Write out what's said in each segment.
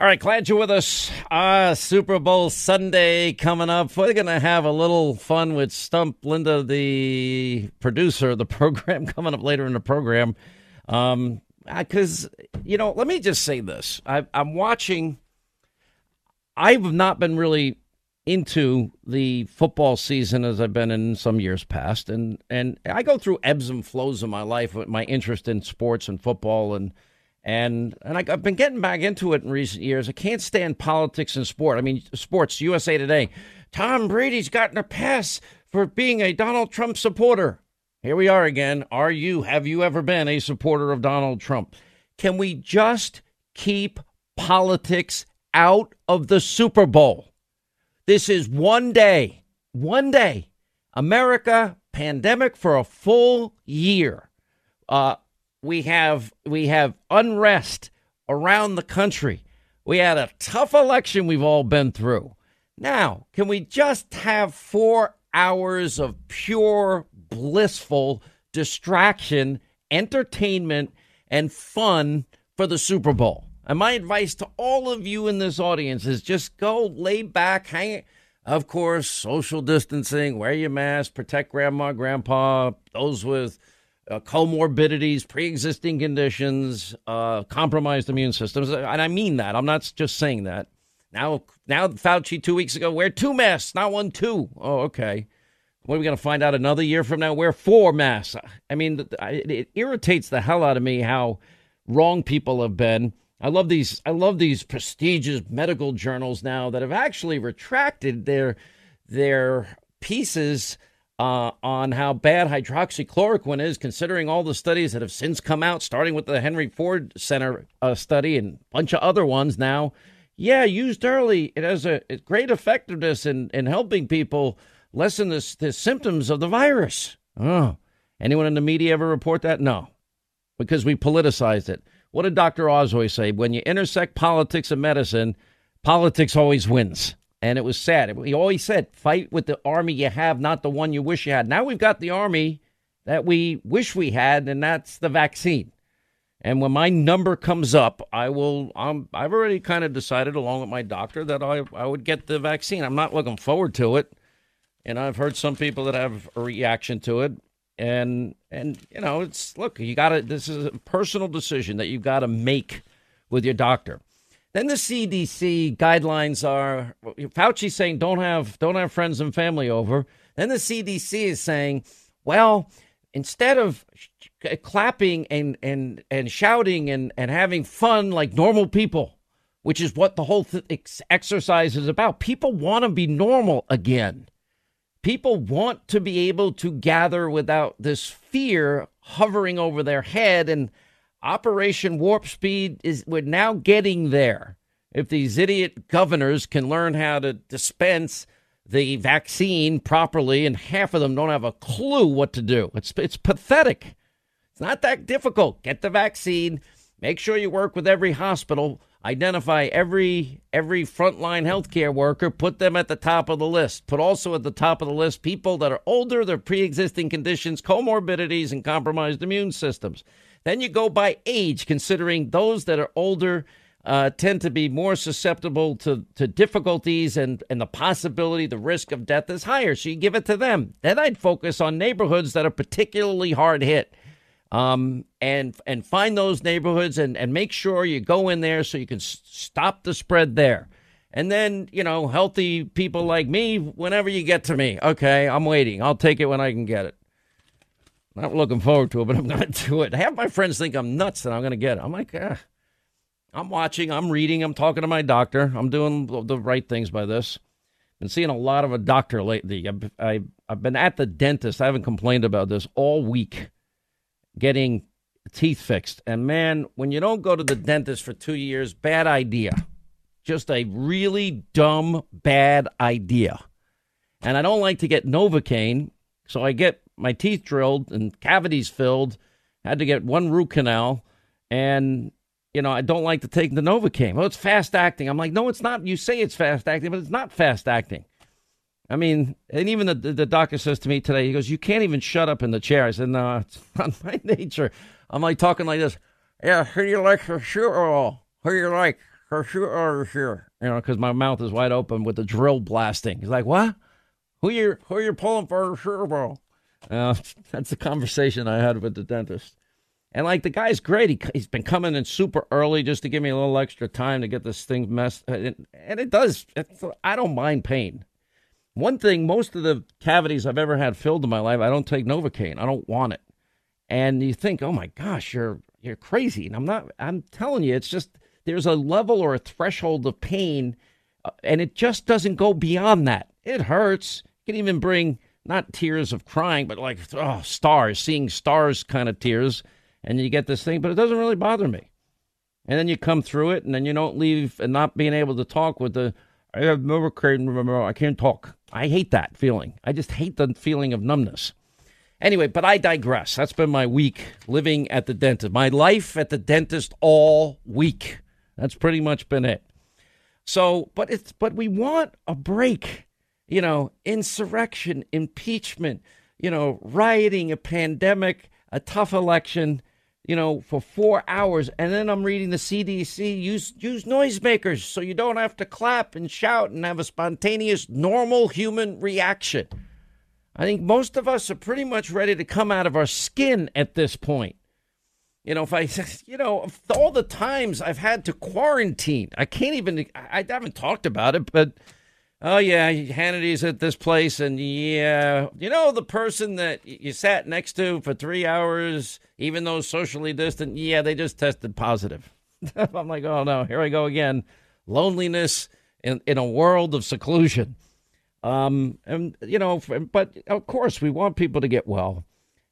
All right, glad you're with us. Uh, Super Bowl Sunday coming up. We're going to have a little fun with Stump Linda, the producer of the program, coming up later in the program. Um, because, you know, let me just say this. I, I'm watching, I've not been really into the football season as I've been in some years past. And, and I go through ebbs and flows in my life with my interest in sports and football and – and and I, have been getting back into it in recent years. I can't stand politics and sport. I mean, sports. USA Today. Tom Brady's gotten a pass for being a Donald Trump supporter. Here we are again. Are you? Have you ever been a supporter of Donald Trump? Can we just keep politics out of the Super Bowl? This is one day. One day. America pandemic for a full year. Uh, we have we have unrest around the country. We had a tough election we've all been through. Now, can we just have 4 hours of pure blissful distraction, entertainment and fun for the Super Bowl? And my advice to all of you in this audience is just go lay back, hang of course, social distancing, wear your mask, protect grandma, grandpa, those with uh, comorbidities, pre-existing conditions, uh, compromised immune systems, and I mean that. I'm not just saying that. Now, now Fauci two weeks ago wear two masks, not one, two. Oh, okay. What are we going to find out another year from now? Wear four masks. I mean, it irritates the hell out of me how wrong people have been. I love these. I love these prestigious medical journals now that have actually retracted their their pieces uh, on how bad hydroxychloroquine is, considering all the studies that have since come out, starting with the Henry Ford Center uh, study and a bunch of other ones now. Yeah, used early, it has a, great effectiveness in, in helping people lessen the, the symptoms of the virus. Oh, anyone in the media ever report that? No, because we politicized it. What did Dr. Oswald say? When you intersect politics and medicine, politics always wins. And it was sad. He always said, fight with the army you have, not the one you wish you had. Now we've got the army that we wish we had, and that's the vaccine. And when my number comes up, I will. Um, I've already kind of decided, along with my doctor, that I I would get the vaccine. I'm not looking forward to it, and I've heard some people that have a reaction to it. And and you know, it's look, you got to. This is a personal decision that you've got to make with your doctor. Then the CDC guidelines are Fauci saying don't have don't have friends and family over. Then the CDC is saying, well, instead of clapping and and and shouting and and having fun like normal people, which is what the whole th- exercise is about, people want to be normal again. People want to be able to gather without this fear hovering over their head and Operation Warp Speed is we're now getting there. If these idiot governors can learn how to dispense the vaccine properly, and half of them don't have a clue what to do, it's it's pathetic. It's not that difficult. Get the vaccine. Make sure you work with every hospital. Identify every every frontline healthcare worker. Put them at the top of the list. Put also at the top of the list people that are older, their pre-existing conditions, comorbidities, and compromised immune systems. Then you go by age, considering those that are older uh, tend to be more susceptible to, to difficulties and, and the possibility, the risk of death is higher. So you give it to them. Then I'd focus on neighborhoods that are particularly hard hit. Um, and and find those neighborhoods and, and make sure you go in there so you can s- stop the spread there. And then, you know, healthy people like me, whenever you get to me, okay, I'm waiting. I'll take it when I can get it. I'm not looking forward to it, but I'm going to do it. Half my friends think I'm nuts that I'm going to get it. I'm like, ah, I'm watching, I'm reading, I'm talking to my doctor. I'm doing the right things by this. Been seeing a lot of a doctor lately. I've, I, I've been at the dentist. I haven't complained about this all week, getting teeth fixed. And man, when you don't go to the dentist for two years, bad idea. Just a really dumb, bad idea. And I don't like to get Novocaine, so I get my teeth drilled and cavities filled. Had to get one root canal, and you know I don't like to take the Novocaine. Well, it's fast acting. I'm like, no, it's not. You say it's fast acting, but it's not fast acting. I mean, and even the the doctor says to me today, he goes, "You can't even shut up in the chair." I said, "No, it's not my nature." I'm like talking like this. Yeah, who do you like for sure? Who do you like for sure sure? You know, because my mouth is wide open with the drill blasting. He's like, "What? Who you who you pulling for sure, bro?" Uh, that's the conversation I had with the dentist. And like the guy's great. He, he's been coming in super early just to give me a little extra time to get this thing messed. And, and it does. I don't mind pain. One thing, most of the cavities I've ever had filled in my life, I don't take Novocaine. I don't want it. And you think, oh my gosh, you're you're crazy. And I'm not. I'm telling you, it's just there's a level or a threshold of pain, uh, and it just doesn't go beyond that. It hurts. Can even bring not tears of crying, but like oh stars, seeing stars kind of tears, and you get this thing, but it doesn't really bother me. And then you come through it, and then you don't leave and not being able to talk with the I have Novocaine, I can't talk. I hate that feeling. I just hate the feeling of numbness. Anyway, but I digress. That's been my week living at the dentist. My life at the dentist all week. That's pretty much been it. So, but it's but we want a break you know, insurrection, impeachment, you know, rioting, a pandemic, a tough election, you know, for four hours. And then I'm reading the CDC use use noisemakers so you don't have to clap and shout and have a spontaneous, normal human reaction. I think most of us are pretty much ready to come out of our skin at this point. You know, if I, you know, all the times I've had to quarantine, I can't even, I haven't talked about it, but Oh yeah, Hannity's at this place, and yeah, you know the person that you sat next to for three hours, even though socially distant. Yeah, they just tested positive. I'm like, oh no, here I go again. Loneliness in in a world of seclusion. Um, and you know, but of course we want people to get well,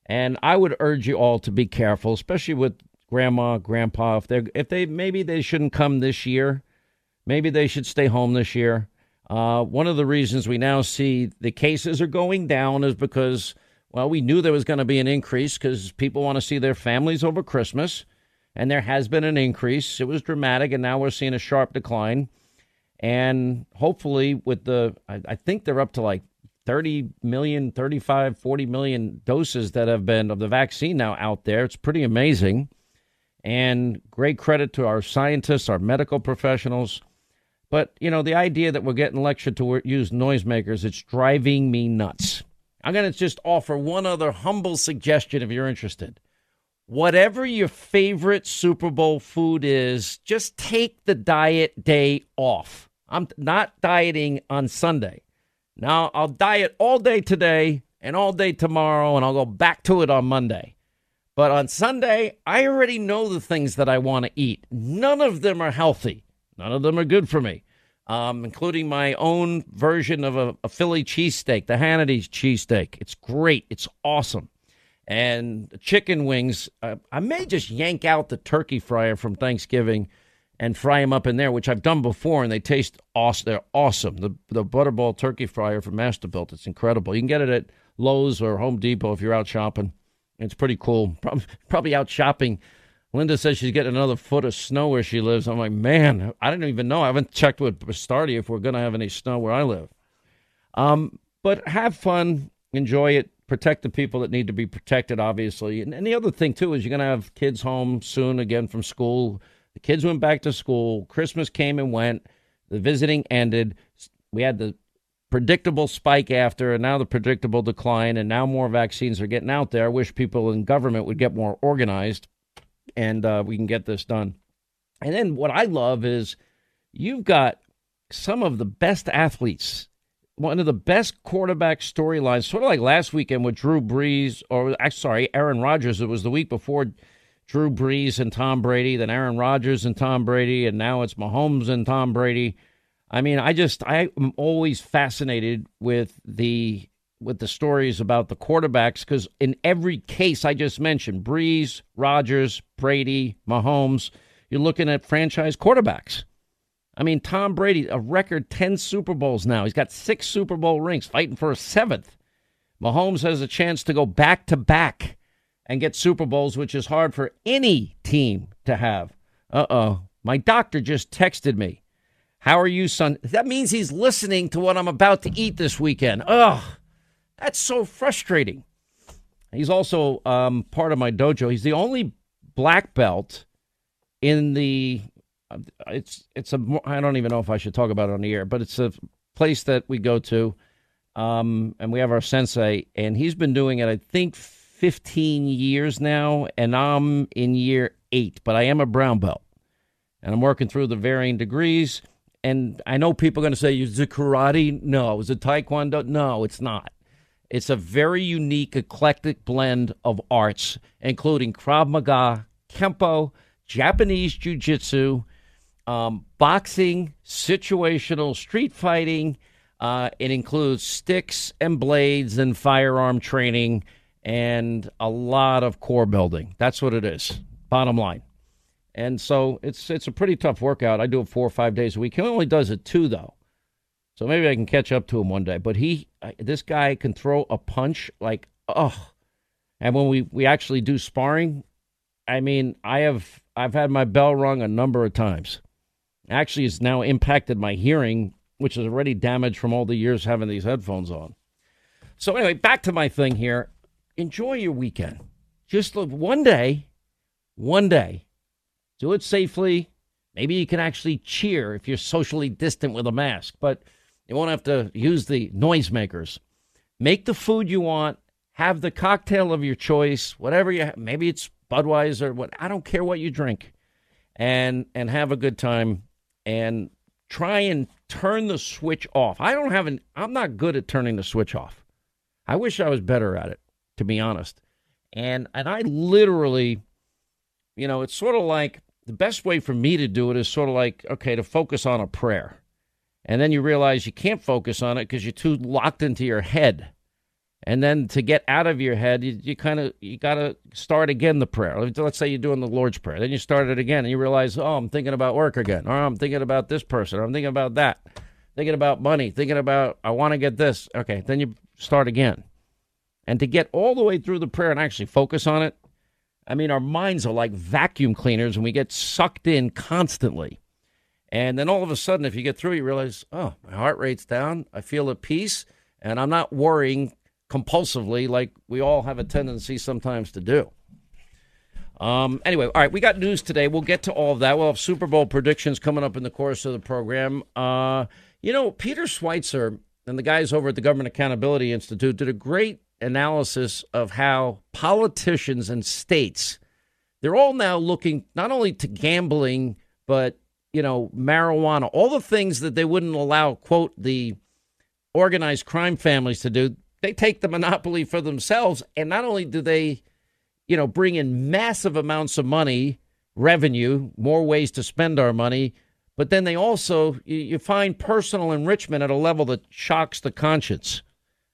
and I would urge you all to be careful, especially with grandma, grandpa. If they if they maybe they shouldn't come this year, maybe they should stay home this year uh, one of the reasons we now see the cases are going down is because, well, we knew there was going to be an increase because people want to see their families over Christmas, and there has been an increase. It was dramatic, and now we're seeing a sharp decline. And hopefully, with the, I, I think they're up to like 30 million, 35, 40 million doses that have been of the vaccine now out there. It's pretty amazing. And great credit to our scientists, our medical professionals but, you know, the idea that we're getting lectured to use noisemakers, it's driving me nuts. I'm going to just offer one other humble suggestion if you're interested. Whatever your favorite Super Bowl food is, just take the diet day off. I'm not dieting on Sunday. Now, I'll diet all day today and all day tomorrow, and I'll go back to it on Monday. But on Sunday, I already know the things that I want to eat. None of them are healthy. None of them are good for me, um, including my own version of a, a Philly cheesesteak, the Hannity's cheesesteak. It's great. It's awesome. And chicken wings, uh, I may just yank out the turkey fryer from Thanksgiving and fry them up in there, which I've done before, and they taste awesome. They're awesome. The the Butterball turkey fryer from Masterbuilt, it's incredible. You can get it at Lowe's or Home Depot if you're out shopping. It's pretty cool. Probably out shopping Linda says she's getting another foot of snow where she lives. I'm like, man, I didn't even know. I haven't checked with Bastardi if we're going to have any snow where I live. Um, but have fun, enjoy it, protect the people that need to be protected, obviously. And, and the other thing, too, is you're going to have kids home soon again from school. The kids went back to school. Christmas came and went. The visiting ended. We had the predictable spike after, and now the predictable decline, and now more vaccines are getting out there. I wish people in government would get more organized and uh, we can get this done. And then what I love is you've got some of the best athletes, one of the best quarterback storylines, sort of like last weekend with Drew Brees, or sorry, Aaron Rodgers. It was the week before Drew Brees and Tom Brady, then Aaron Rodgers and Tom Brady, and now it's Mahomes and Tom Brady. I mean, I just I am always fascinated with the with the stories about the quarterbacks because in every case I just mentioned, Brees, Rodgers, Brady, Mahomes, you're looking at franchise quarterbacks. I mean, Tom Brady, a record 10 Super Bowls now. He's got six Super Bowl rings, fighting for a seventh. Mahomes has a chance to go back to back and get Super Bowls, which is hard for any team to have. Uh oh. My doctor just texted me. How are you, son? That means he's listening to what I'm about to eat this weekend. Ugh. That's so frustrating. He's also um, part of my dojo. He's the only black belt in the. It's it's a. I don't even know if I should talk about it on the air, but it's a place that we go to, um, and we have our sensei, and he's been doing it. I think 15 years now, and I'm in year eight, but I am a brown belt, and I'm working through the varying degrees. And I know people are going to say, "Is it karate?" No. Is it taekwondo? No, it's not. It's a very unique, eclectic blend of arts, including Krav Maga, Kempo, Japanese Jiu Jitsu, um, boxing, situational street fighting. Uh, it includes sticks and blades and firearm training and a lot of core building. That's what it is, bottom line. And so it's it's a pretty tough workout. I do it four or five days a week. He only does it two though. So maybe I can catch up to him one day. But he, this guy can throw a punch like, oh. And when we, we actually do sparring, I mean, I have I've had my bell rung a number of times. Actually, it's now impacted my hearing, which is already damaged from all the years having these headphones on. So anyway, back to my thing here. Enjoy your weekend. Just look one day, one day. Do it safely. Maybe you can actually cheer if you're socially distant with a mask, but you won't have to use the noisemakers. Make the food you want. Have the cocktail of your choice, whatever you. Have. Maybe it's Budweiser. What I don't care what you drink, and and have a good time. And try and turn the switch off. I don't have an. I'm not good at turning the switch off. I wish I was better at it, to be honest. And and I literally, you know, it's sort of like the best way for me to do it is sort of like okay to focus on a prayer and then you realize you can't focus on it because you're too locked into your head. And then to get out of your head, you, you kind of you got to start again the prayer. Let's say you're doing the Lord's prayer, then you start it again, and you realize, oh, I'm thinking about work again, or I'm thinking about this person, or I'm thinking about that, thinking about money, thinking about I want to get this. Okay, then you start again, and to get all the way through the prayer and actually focus on it, I mean, our minds are like vacuum cleaners, and we get sucked in constantly. And then all of a sudden, if you get through, you realize, oh, my heart rate's down. I feel at peace, and I'm not worrying compulsively like we all have a tendency sometimes to do. Um, anyway, all right, we got news today. We'll get to all of that. We'll have Super Bowl predictions coming up in the course of the program. Uh, you know, Peter Schweizer and the guys over at the Government Accountability Institute did a great analysis of how politicians and states they're all now looking not only to gambling but you know, marijuana, all the things that they wouldn't allow, quote, the organized crime families to do, they take the monopoly for themselves. And not only do they, you know, bring in massive amounts of money, revenue, more ways to spend our money, but then they also, you, find personal enrichment at a level that shocks the conscience.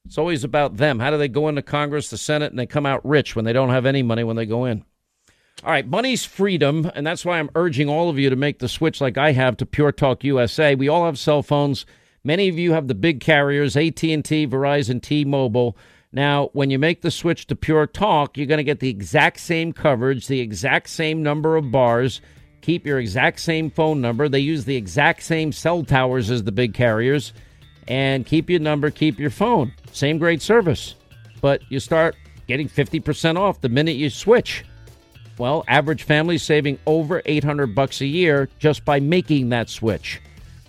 It's always about them. How do they go into Congress, the Senate, and they come out rich when they don't have any money when they go in? All right, money's freedom, and that's why I'm urging all of you to make the switch like I have to Pure Talk USA. We all have cell phones. Many of you have the big carriers, AT&T, Verizon, T-Mobile. Now, when you make the switch to Pure Talk, you're going to get the exact same coverage, the exact same number of bars, keep your exact same phone number. They use the exact same cell towers as the big carriers, and keep your number, keep your phone. Same great service, but you start getting 50% off the minute you switch. Well, average family saving over 800 bucks a year just by making that switch.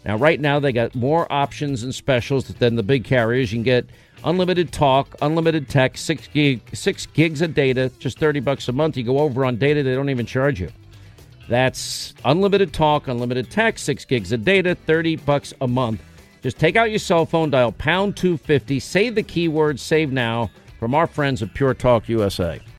Now, right now, they got more options and specials than the big carriers. You can get unlimited talk, unlimited text, six gig, six gigs of data, just 30 bucks a month. You go over on data, they don't even charge you. That's unlimited talk, unlimited text, six gigs of data, 30 bucks a month. Just take out your cell phone, dial pound 250, say the keyword save now from our friends at Pure Talk USA.